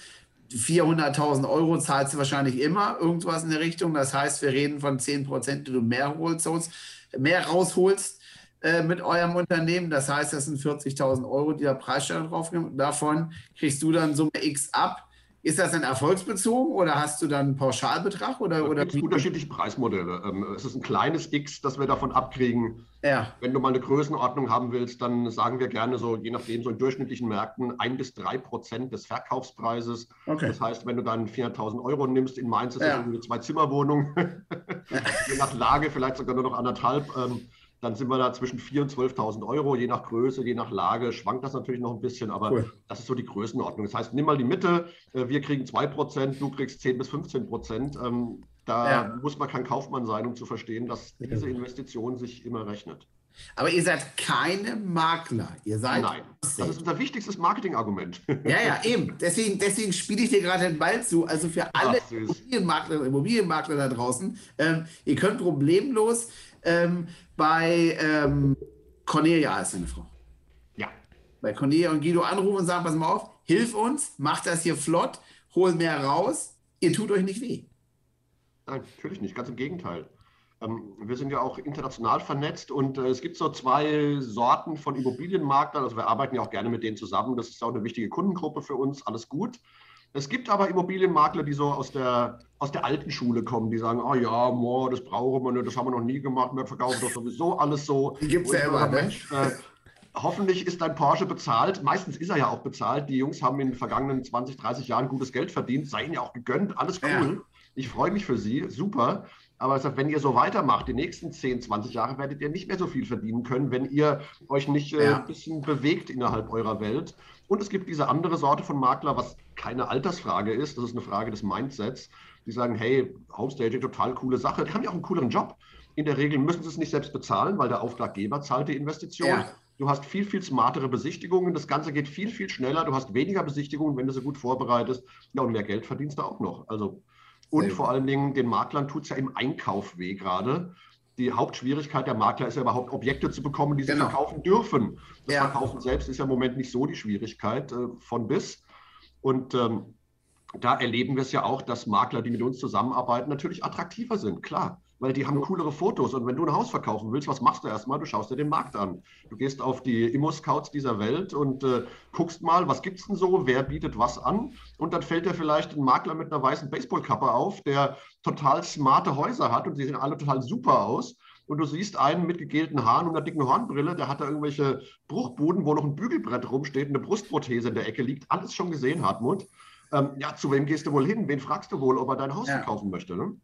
400.000 Euro zahlst du wahrscheinlich immer, irgendwas in der Richtung. Das heißt, wir reden von 10 Prozent, die du mehr holst, mehr rausholst äh, mit eurem Unternehmen. Das heißt, das sind 40.000 Euro, die der Preissteuer drauf Davon kriegst du dann Summe X ab. Ist das dann erfolgsbezogen oder hast du dann einen Pauschalbetrag? Oder, oder es gibt unterschiedliche Preismodelle. Ähm, es ist ein kleines X, das wir davon abkriegen. Ja. Wenn du mal eine Größenordnung haben willst, dann sagen wir gerne so, je nachdem, so in durchschnittlichen Märkten ein bis drei Prozent des Verkaufspreises. Okay. Das heißt, wenn du dann 400.000 Euro nimmst, in Mainz ist ja. das eine Zwei-Zimmer-Wohnung, je nach Lage vielleicht sogar nur noch anderthalb. Dann sind wir da zwischen 4.000 und 12.000 Euro, je nach Größe, je nach Lage, schwankt das natürlich noch ein bisschen, aber cool. das ist so die Größenordnung. Das heißt, nimm mal die Mitte, äh, wir kriegen 2%, du kriegst 10 bis 15 Prozent. Ähm, da ja. muss man kein Kaufmann sein, um zu verstehen, dass diese Investition sich immer rechnet. Aber ihr seid keine Makler. Ihr seid. Nein, das ist unser wichtigstes Marketingargument. Ja, ja, eben. Deswegen, deswegen spiele ich dir gerade den Ball zu. Also für alle Immobilienmakler, Immobilienmakler da draußen, ähm, ihr könnt problemlos ähm, bei ähm, Cornelia ist eine Frau. Ja. Bei Cornelia und Guido anrufen und sagen, pass mal auf, hilf uns, macht das hier flott, hol mehr raus, ihr tut euch nicht weh. Nein, natürlich nicht, ganz im Gegenteil. Ähm, wir sind ja auch international vernetzt und äh, es gibt so zwei Sorten von Immobilienmaklern. Also wir arbeiten ja auch gerne mit denen zusammen. Das ist auch eine wichtige Kundengruppe für uns. Alles gut. Es gibt aber Immobilienmakler, die so aus der, aus der alten Schule kommen, die sagen, oh ja, boah, das brauchen wir nicht, das haben wir noch nie gemacht, wir verkaufen doch sowieso alles so. Die gibt es ja immer, ne? Äh, hoffentlich ist dein Porsche bezahlt. Meistens ist er ja auch bezahlt. Die Jungs haben in den vergangenen 20, 30 Jahren gutes Geld verdient, sei ihnen ja auch gegönnt, alles cool. Ja. Ich freue mich für sie, super. Aber sagt, wenn ihr so weitermacht, die nächsten 10, 20 Jahre werdet ihr nicht mehr so viel verdienen können, wenn ihr euch nicht äh, ja. ein bisschen bewegt innerhalb eurer Welt. Und es gibt diese andere Sorte von Makler, was keine Altersfrage ist, das ist eine Frage des Mindsets. Die sagen, hey, Homestaging, total coole Sache. Die haben ja auch einen cooleren Job. In der Regel müssen sie es nicht selbst bezahlen, weil der Auftraggeber zahlt die Investition. Ja. Du hast viel, viel smartere Besichtigungen. Das Ganze geht viel, viel schneller. Du hast weniger Besichtigungen, wenn du sie gut vorbereitest. Ja, und mehr Geld verdienst du auch noch. Also und vor allen Dingen, den Maklern tut es ja im Einkauf weh gerade. Die Hauptschwierigkeit der Makler ist ja überhaupt Objekte zu bekommen, die sie genau. verkaufen dürfen. Das ja. Verkaufen selbst ist ja im Moment nicht so die Schwierigkeit äh, von bis. Und ähm, da erleben wir es ja auch, dass Makler, die mit uns zusammenarbeiten, natürlich attraktiver sind, klar weil die haben coolere Fotos. Und wenn du ein Haus verkaufen willst, was machst du erstmal? Du schaust dir den Markt an. Du gehst auf die Immo-Scouts dieser Welt und äh, guckst mal, was gibt es denn so, wer bietet was an. Und dann fällt dir vielleicht ein Makler mit einer weißen Baseballkappe auf, der total smarte Häuser hat und die sehen alle total super aus. Und du siehst einen mit gegelten Haaren und einer dicken Hornbrille, der hat da irgendwelche Bruchbuden, wo noch ein Bügelbrett rumsteht, eine Brustprothese in der Ecke liegt. Alles schon gesehen, Hartmut. Ähm, ja, zu wem gehst du wohl hin? Wen fragst du wohl, ob er dein Haus ja. verkaufen möchte? Ne?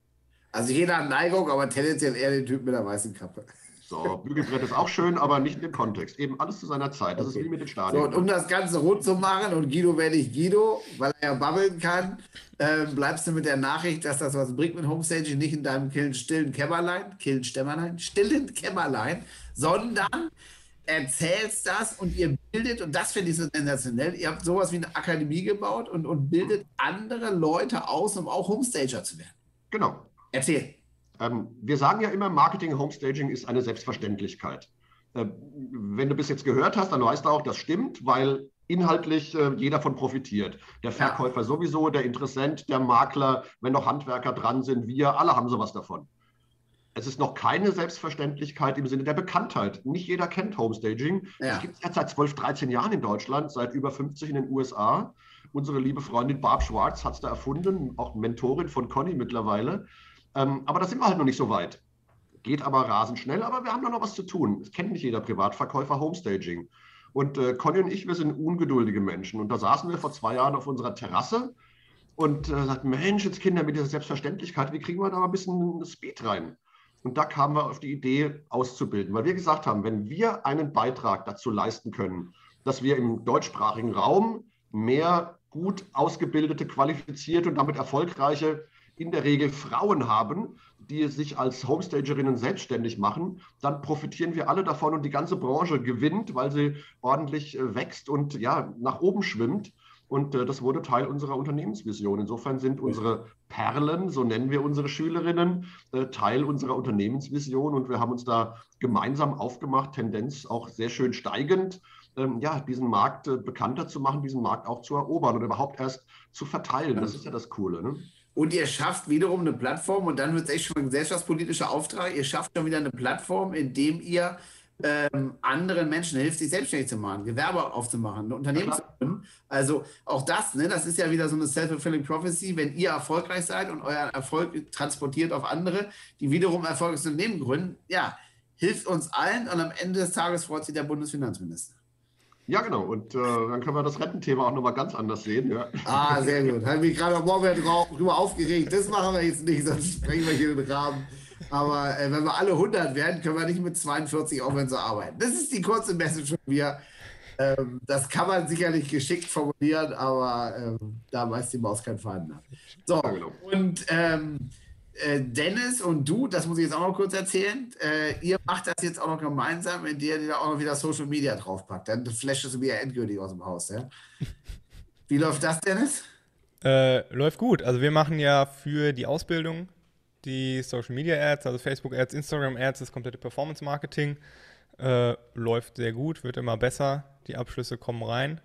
Also jeder hat Neigung, aber tendenziell eher den Typ mit der weißen Kappe. So, Bügelbrett ist auch schön, aber nicht in dem Kontext. Eben alles zu seiner Zeit. Das okay. ist wie mit den Stadien. So, und um das Ganze rund zu machen, und Guido werde ich Guido, weil er ja babbeln kann, äh, bleibst du mit der Nachricht, dass das was bringt mit Homestaging, nicht in deinem stillen Kämmerlein, killen Stämmerlein, stillen Kämmerlein, sondern erzählst das und ihr bildet, und das finde ich so sensationell, ihr habt sowas wie eine Akademie gebaut und, und bildet andere Leute aus, um auch Homestager zu werden. Genau. Erzähl. Ähm, wir sagen ja immer, Marketing Homestaging ist eine Selbstverständlichkeit. Äh, wenn du bis jetzt gehört hast, dann weißt du auch, das stimmt, weil inhaltlich äh, jeder von profitiert. Der Verkäufer ja. sowieso, der Interessent, der Makler, wenn noch Handwerker dran sind, wir, alle haben sowas davon. Es ist noch keine Selbstverständlichkeit im Sinne der Bekanntheit. Nicht jeder kennt Homestaging. Ja. Es gibt es seit 12, 13 Jahren in Deutschland, seit über 50 in den USA. Unsere liebe Freundin Barb Schwarz hat es da erfunden, auch Mentorin von Conny mittlerweile. Ähm, aber da sind wir halt noch nicht so weit. Geht aber rasend schnell, aber wir haben da noch was zu tun. Es kennt nicht jeder Privatverkäufer Homestaging. Und äh, Conny und ich, wir sind ungeduldige Menschen. Und da saßen wir vor zwei Jahren auf unserer Terrasse und äh, sagten, Mensch, jetzt Kinder mit dieser Selbstverständlichkeit, wie kriegen wir da mal ein bisschen Speed rein? Und da kamen wir auf die Idee, auszubilden, weil wir gesagt haben, wenn wir einen Beitrag dazu leisten können, dass wir im deutschsprachigen Raum mehr gut ausgebildete, qualifizierte und damit erfolgreiche in der Regel Frauen haben, die sich als Homestagerinnen selbstständig machen, dann profitieren wir alle davon und die ganze Branche gewinnt, weil sie ordentlich äh, wächst und ja, nach oben schwimmt. Und äh, das wurde Teil unserer Unternehmensvision. Insofern sind unsere Perlen, so nennen wir unsere Schülerinnen, äh, Teil unserer Unternehmensvision. Und wir haben uns da gemeinsam aufgemacht, Tendenz auch sehr schön steigend, ähm, ja, diesen Markt äh, bekannter zu machen, diesen Markt auch zu erobern oder überhaupt erst zu verteilen. Das ist ja das Coole. Ne? Und ihr schafft wiederum eine Plattform, und dann wird es echt schon ein gesellschaftspolitischer Auftrag, ihr schafft schon wieder eine Plattform, in dem ihr ähm, anderen Menschen hilft, sich selbstständig zu machen, Gewerbe aufzumachen, ein Unternehmen zu gründen. Also auch das, ne, das ist ja wieder so eine self-fulfilling prophecy, wenn ihr erfolgreich seid und euer Erfolg transportiert auf andere, die wiederum erfolgreiches Unternehmen gründen, ja, hilft uns allen und am Ende des Tages freut sich der Bundesfinanzminister. Ja, genau. Und äh, dann können wir das Rententhema auch nochmal ganz anders sehen. Ja. Ah, sehr gut. Habe mich gerade am Morgen drüber aufgeregt. Das machen wir jetzt nicht, sonst sprengen wir hier den Rahmen. Aber äh, wenn wir alle 100 werden, können wir nicht mit 42 aufhören zu arbeiten. Das ist die kurze Message von mir. Ähm, das kann man sicherlich geschickt formulieren, aber ähm, da weiß die Maus kein Faden nach. So, ja, genau. und ähm, äh, Dennis und du, das muss ich jetzt auch noch kurz erzählen, äh, ihr macht das jetzt auch noch gemeinsam, indem ihr da auch noch wieder Social Media draufpackt. Dann flasht es wieder endgültig aus dem Haus. Ja? Wie läuft das, Dennis? Äh, läuft gut. Also wir machen ja für die Ausbildung die Social Media Ads, also Facebook Ads, Instagram Ads, das komplette Performance Marketing. Äh, läuft sehr gut, wird immer besser. Die Abschlüsse kommen rein.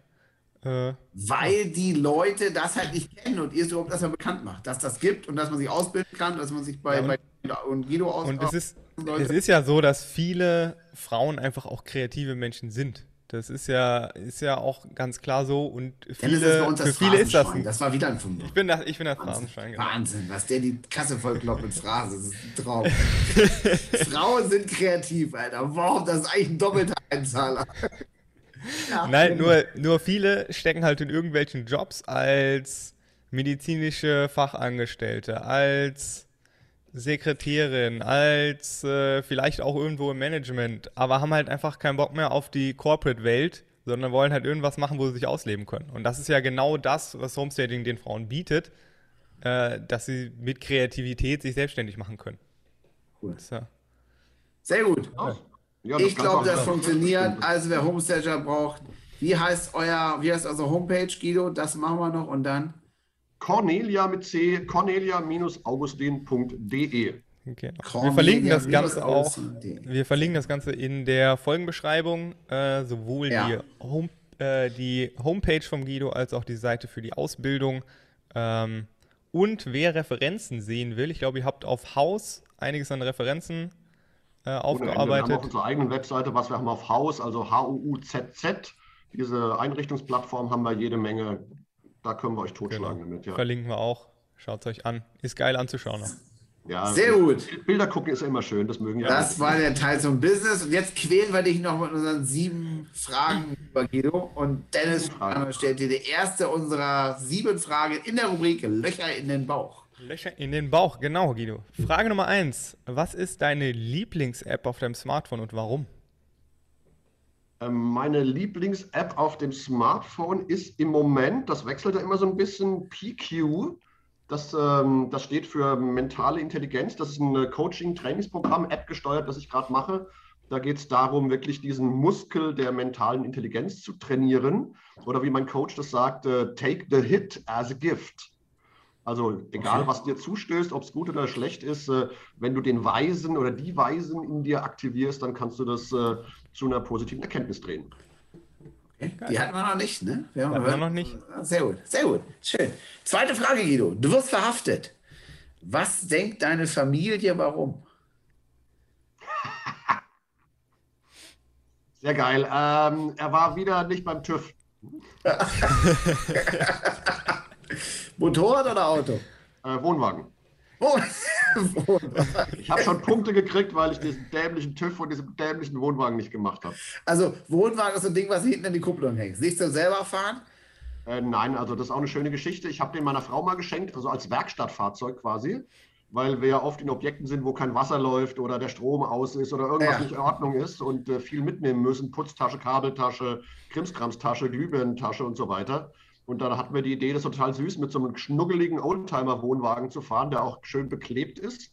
Äh, Weil die Leute das halt nicht kennen und ihr es überhaupt erstmal bekannt macht, dass das gibt und dass man sich ausbilden kann, dass man sich bei, ja, und, bei und Guido ausbildet. Und es ist, es ist ja so, dass viele Frauen einfach auch kreative Menschen sind. Das ist ja, ist ja auch ganz klar so und viele, für viele ist das. Das war wieder ein Fünfer. Ich bin das, ich bin das Phrasenschwein. Genau. Wahnsinn, was der die Kasse vollkloppt mit Phrasen, das ist ein Traum. Frauen sind kreativ, Alter. Warum? Das ist eigentlich ein doppelter Einzahler. Ja, Nein, nur, nur viele stecken halt in irgendwelchen Jobs als medizinische Fachangestellte, als Sekretärin, als äh, vielleicht auch irgendwo im Management, aber haben halt einfach keinen Bock mehr auf die Corporate-Welt, sondern wollen halt irgendwas machen, wo sie sich ausleben können. Und das ist ja genau das, was Homesteading den Frauen bietet, äh, dass sie mit Kreativität sich selbstständig machen können. Cool. So. Sehr gut. Ja, ich glaube, das funktioniert. Also wer Homestager braucht, wie heißt euer, wie heißt eure Homepage, Guido? Das machen wir noch und dann. Cornelia mit C, cornelia-augustin.de. Genau. Wir verlinken das Ganze auch. Wir verlinken das Ganze in der Folgenbeschreibung, äh, sowohl ja. die, Home, äh, die, Homepage vom Guido als auch die Seite für die Ausbildung. Ähm, und wer Referenzen sehen will, ich glaube, ihr habt auf Haus einiges an Referenzen äh, aufgearbeitet. Wir haben auf unserer eigenen Webseite, was wir haben auf Haus, also H-U-U-Z-Z. Diese Einrichtungsplattform haben wir jede Menge. Da können wir euch totschlagen genau. damit. Ja. Verlinken wir auch. Schaut es euch an. Ist geil anzuschauen. Noch. Ja, Sehr gut. Bilder gucken ist immer schön, das mögen ja. Das war der Teil zum Business. Und jetzt quälen wir dich noch mit unseren sieben Fragen über Guido. Und Dennis stellt dir die erste unserer sieben Fragen in der Rubrik Löcher in den Bauch. Löcher in den Bauch, genau, Guido. Frage Nummer eins. Was ist deine Lieblings-App auf deinem Smartphone und warum? Ähm, meine Lieblings-App auf dem Smartphone ist im Moment, das wechselt ja immer so ein bisschen, PQ. Das, ähm, das steht für mentale Intelligenz. Das ist ein äh, Coaching-Trainingsprogramm, App gesteuert, das ich gerade mache. Da geht es darum, wirklich diesen Muskel der mentalen Intelligenz zu trainieren. Oder wie mein Coach das sagt, äh, take the hit as a gift. Also egal, okay. was dir zustößt, ob es gut oder schlecht ist, äh, wenn du den Weisen oder die Weisen in dir aktivierst, dann kannst du das äh, zu einer positiven Erkenntnis drehen. Die hatten wir noch nicht, ne? Wir haben wir noch nicht. Sehr gut, sehr gut. Schön. Zweite Frage, Guido. Du wirst verhaftet. Was denkt deine Familie, warum? Sehr geil. Ähm, er war wieder nicht beim TÜV. Motorrad oder Auto? Äh, Wohnwagen. ich habe schon Punkte gekriegt, weil ich diesen dämlichen TÜV und diesen dämlichen Wohnwagen nicht gemacht habe. Also Wohnwagen ist so ein Ding, was hinten in die Kupplung hängt. Nicht du selber fahren? Äh, nein, also das ist auch eine schöne Geschichte. Ich habe den meiner Frau mal geschenkt, also als Werkstattfahrzeug quasi, weil wir ja oft in Objekten sind, wo kein Wasser läuft oder der Strom aus ist oder irgendwas ja. nicht in Ordnung ist und äh, viel mitnehmen müssen. Putztasche, Kabeltasche, Krimskramstasche, Glühbirnentasche und so weiter. Und dann hatten wir die Idee, das total süß, mit so einem schnuggeligen Oldtimer-Wohnwagen zu fahren, der auch schön beklebt ist.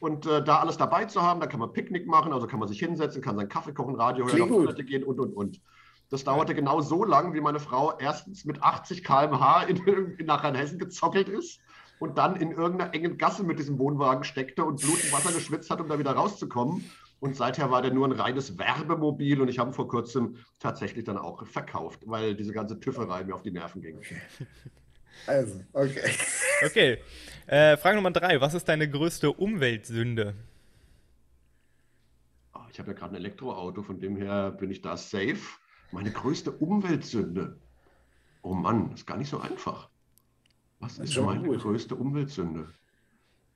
Und äh, da alles dabei zu haben, da kann man Picknick machen, also kann man sich hinsetzen, kann seinen Kaffee kochen, Radio hören, auf Toilette gehen und, und, und. Das dauerte genau so lang, wie meine Frau erstens mit 80 km/h in, in, nach Rheinhessen gezockelt ist und dann in irgendeiner engen Gasse mit diesem Wohnwagen steckte und Blut und Wasser geschwitzt hat, um da wieder rauszukommen. Und seither war der nur ein reines Werbemobil und ich habe ihn vor kurzem tatsächlich dann auch verkauft, weil diese ganze Tüfferei mir auf die Nerven ging. Also, okay. Okay. Äh, Frage Nummer drei. Was ist deine größte Umweltsünde? Oh, ich habe ja gerade ein Elektroauto, von dem her bin ich da safe. Meine größte Umweltsünde. Oh Mann, ist gar nicht so einfach. Was ist meine gut. größte Umweltsünde?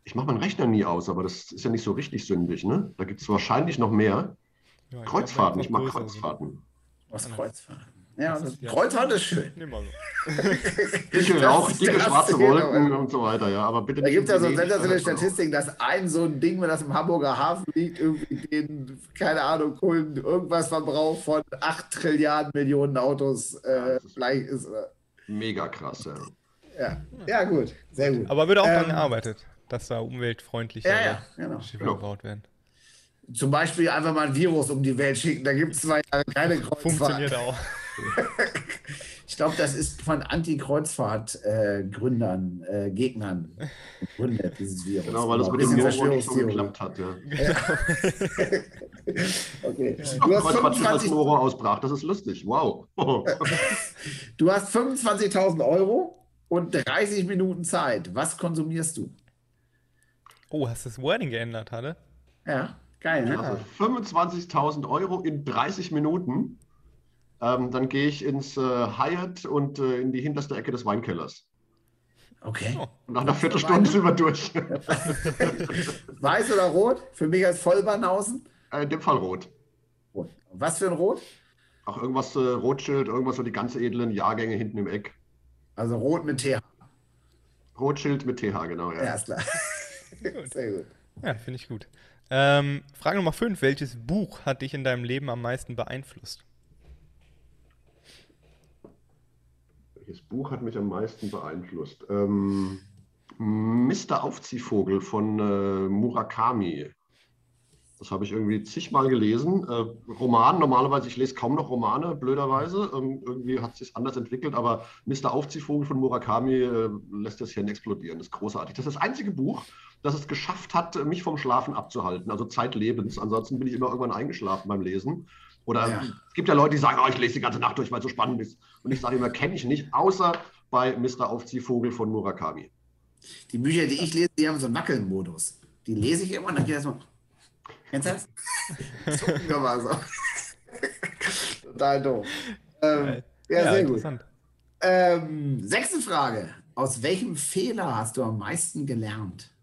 Ich mache meinen Rechner nie aus, aber das ist ja nicht so richtig sündig, ne? Da gibt es wahrscheinlich noch mehr. Ja, ich Kreuzfahrten, ich mag Kreuzfahrten. Was Kreuzfahrten? Ja, das Kreuzfahrt ist schön. dicke, auch dicke schwarze Wolken und so weiter, ja. Aber bitte da gibt es ja so eine sensationelle Statistik, dass ein so ein Ding, wenn das im Hamburger Hafen liegt, irgendwie den, keine Ahnung, irgendwas Verbrauch von 8 Trilliarden Millionen Autos äh, gleich ist. Mega krass, ja. ja. Ja, gut, sehr gut. Aber wird auch ähm, daran gearbeitet dass da umweltfreundliche ja, ja, genau. Schiffe genau. gebaut werden. Zum Beispiel einfach mal ein Virus um die Welt schicken. Da gibt es zwei Jahre keine Kreuzfahrt. Funktioniert auch. ich glaube, das ist von Anti-Kreuzfahrt-Gründern, äh, äh, Gegnern gegründet, dieses Virus. Genau, weil das mit dem Moro nicht so geklappt hat. Ja. ja. okay. Du hast 25 Moro ausbrach. Das ist lustig. Wow. du hast 25.000 Euro und 30 Minuten Zeit. Was konsumierst du? Oh, hast du das Wording geändert, hatte? Ja, geil, ne? Also 25.000 Euro in 30 Minuten. Ähm, dann gehe ich ins äh, Hyatt und äh, in die hinterste Ecke des Weinkellers. Okay. Oh. Und nach einer Viertelstunde sind wir durch. Weiß oder rot? Für mich als Vollbanausen? Äh, in dem Fall rot. Rot. Was für ein Rot? Auch irgendwas äh, Rotschild, irgendwas so die ganz edlen Jahrgänge hinten im Eck. Also rot mit TH. Rotschild mit TH, genau, ja. Ja, ist klar. Sehr gut. Ja, finde ich gut. Ähm, Frage Nummer 5. Welches Buch hat dich in deinem Leben am meisten beeinflusst? Welches Buch hat mich am meisten beeinflusst? Ähm, Mr. Aufziehvogel von äh, Murakami. Das habe ich irgendwie zigmal gelesen. Äh, Roman, normalerweise, ich lese kaum noch Romane, blöderweise. Ähm, irgendwie hat es sich anders entwickelt, aber Mr. Aufziehvogel von Murakami äh, lässt das Hirn explodieren. Das ist großartig. Das ist das einzige Buch, das es geschafft hat, mich vom Schlafen abzuhalten, also zeitlebens. Ansonsten bin ich immer irgendwann eingeschlafen beim Lesen. Oder ja. es gibt ja Leute, die sagen, oh, ich lese die ganze Nacht durch, weil es so spannend ist. Und ich sage immer, kenne ich nicht, außer bei Mr. Aufziehvogel von Murakami. Die Bücher, die ich lese, die haben so einen Wackelmodus. Die lese ich immer und dann geht das so. Kennst du das? Zucken mal so. Total doof. Ähm, ja, ja, sehr gut. Ähm, sechste Frage. Aus welchem Fehler hast du am meisten gelernt?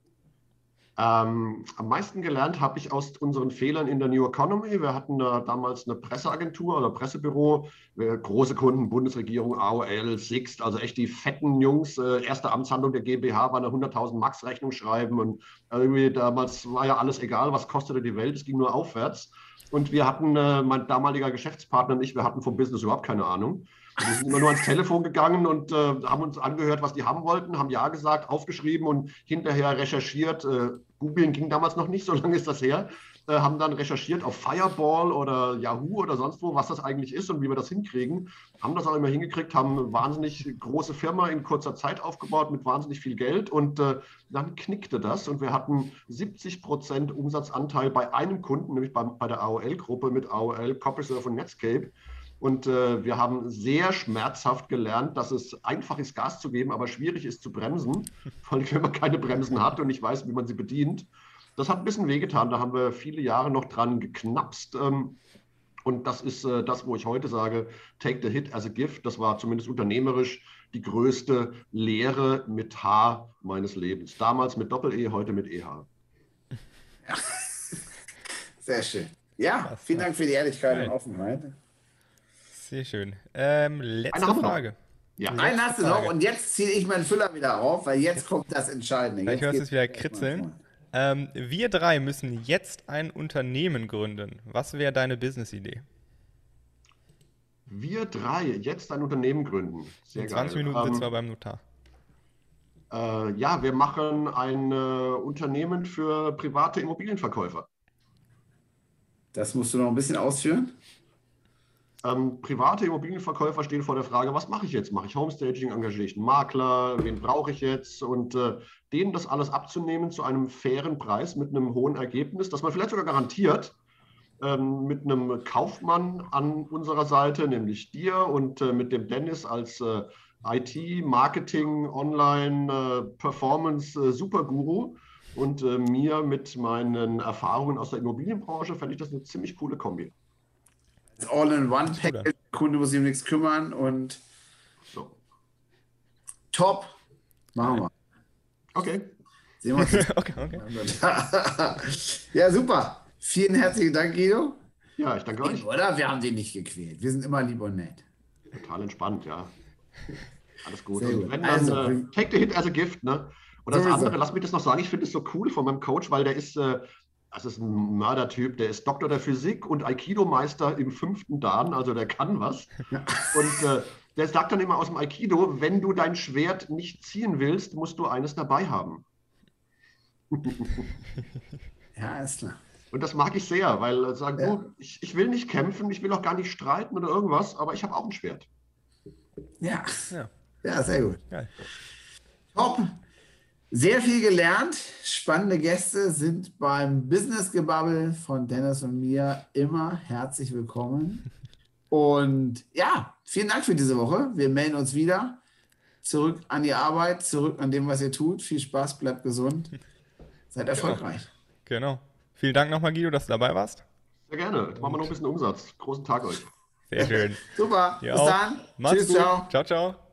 Ähm, am meisten gelernt habe ich aus unseren Fehlern in der New Economy. Wir hatten äh, damals eine Presseagentur oder Pressebüro, große Kunden, Bundesregierung, AOL, Sixt, also echt die fetten Jungs. Äh, erste Amtshandlung der GmbH war eine 100.000 Max Rechnung schreiben und irgendwie damals war ja alles egal, was kostete die Welt, es ging nur aufwärts. Und wir hatten, äh, mein damaliger Geschäftspartner und ich, wir hatten vom Business überhaupt keine Ahnung. Wir sind immer nur ans Telefon gegangen und äh, haben uns angehört, was die haben wollten, haben Ja gesagt, aufgeschrieben und hinterher recherchiert. Äh, Googlen ging damals noch nicht, so lange ist das her. Äh, haben dann recherchiert auf Fireball oder Yahoo oder sonst wo, was das eigentlich ist und wie wir das hinkriegen. Haben das auch immer hingekriegt, haben eine wahnsinnig große Firma in kurzer Zeit aufgebaut mit wahnsinnig viel Geld und äh, dann knickte das und wir hatten 70 Prozent Umsatzanteil bei einem Kunden, nämlich bei, bei der AOL-Gruppe mit AOL, CopyServe und Netscape. Und äh, wir haben sehr schmerzhaft gelernt, dass es einfach ist, Gas zu geben, aber schwierig ist zu bremsen, vor allem wenn man keine Bremsen hat und nicht weiß, wie man sie bedient. Das hat ein bisschen wehgetan. Da haben wir viele Jahre noch dran geknapst. Ähm, und das ist äh, das, wo ich heute sage, take the hit as a gift. Das war zumindest unternehmerisch die größte Lehre mit H meines Lebens. Damals mit Doppel-E, heute mit EH. Sehr schön. Ja, vielen Dank für die Ehrlichkeit und Offenheit. Sehr schön. Ähm, letzte Frage. Ja. Einen hast du noch und jetzt ziehe ich meinen Füller wieder auf, weil jetzt kommt das Entscheidende. Jetzt ich höre es wieder kritzeln. Ähm, wir drei müssen jetzt ein Unternehmen gründen. Was wäre deine Business-Idee? Wir drei jetzt ein Unternehmen gründen. Sehr In 20 geil. Minuten ähm, sitzen wir beim Notar. Äh, ja, wir machen ein äh, Unternehmen für private Immobilienverkäufer. Das musst du noch ein bisschen ausführen. Ähm, private Immobilienverkäufer stehen vor der Frage, was mache ich jetzt? Mache ich Homestaging, engagiere ich einen Makler, wen brauche ich jetzt? Und äh, denen das alles abzunehmen zu einem fairen Preis mit einem hohen Ergebnis, das man vielleicht sogar garantiert, ähm, mit einem Kaufmann an unserer Seite, nämlich dir und äh, mit dem Dennis als äh, IT, Marketing, Online, äh, Performance äh, Superguru und äh, mir mit meinen Erfahrungen aus der Immobilienbranche, fände ich das eine ziemlich coole Kombi. All-in-One-Package. Kunde muss sich um nichts kümmern und so. top. Machen wir. Okay. Sehen wir uns. okay, okay. ja, super. Vielen herzlichen Dank, Guido. Ja, ich danke euch. Oder? Wir haben den nicht gequält. Wir sind immer lieb und nett. Total entspannt, ja. Alles gut. gut. Wenn dann, also, äh, take the hit as a gift, ne? Und das andere, lass mich das noch sagen, ich finde es so cool von meinem Coach, weil der ist, äh, das ist ein Mördertyp, der ist Doktor der Physik und Aikido-Meister im fünften Dan, also der kann was. Ja. Und äh, der sagt dann immer aus dem Aikido, wenn du dein Schwert nicht ziehen willst, musst du eines dabei haben. ja, ist klar. Und das mag ich sehr, weil äh, sagen, ja. du, ich, ich will nicht kämpfen, ich will auch gar nicht streiten oder irgendwas, aber ich habe auch ein Schwert. Ja. Ja, ja sehr gut. Geil. Top. Sehr viel gelernt. Spannende Gäste sind beim Business Gebabbel von Dennis und mir immer herzlich willkommen. Und ja, vielen Dank für diese Woche. Wir melden uns wieder. Zurück an die Arbeit, zurück an dem, was ihr tut. Viel Spaß, bleibt gesund. Seid erfolgreich. Genau. genau. Vielen Dank nochmal, Guido, dass du dabei warst. Sehr gerne. Jetzt machen wir noch ein bisschen Umsatz. Großen Tag euch. Sehr schön. Super. Ja Bis auch. dann. Macht's Tschüss, gut. ciao. Ciao, ciao.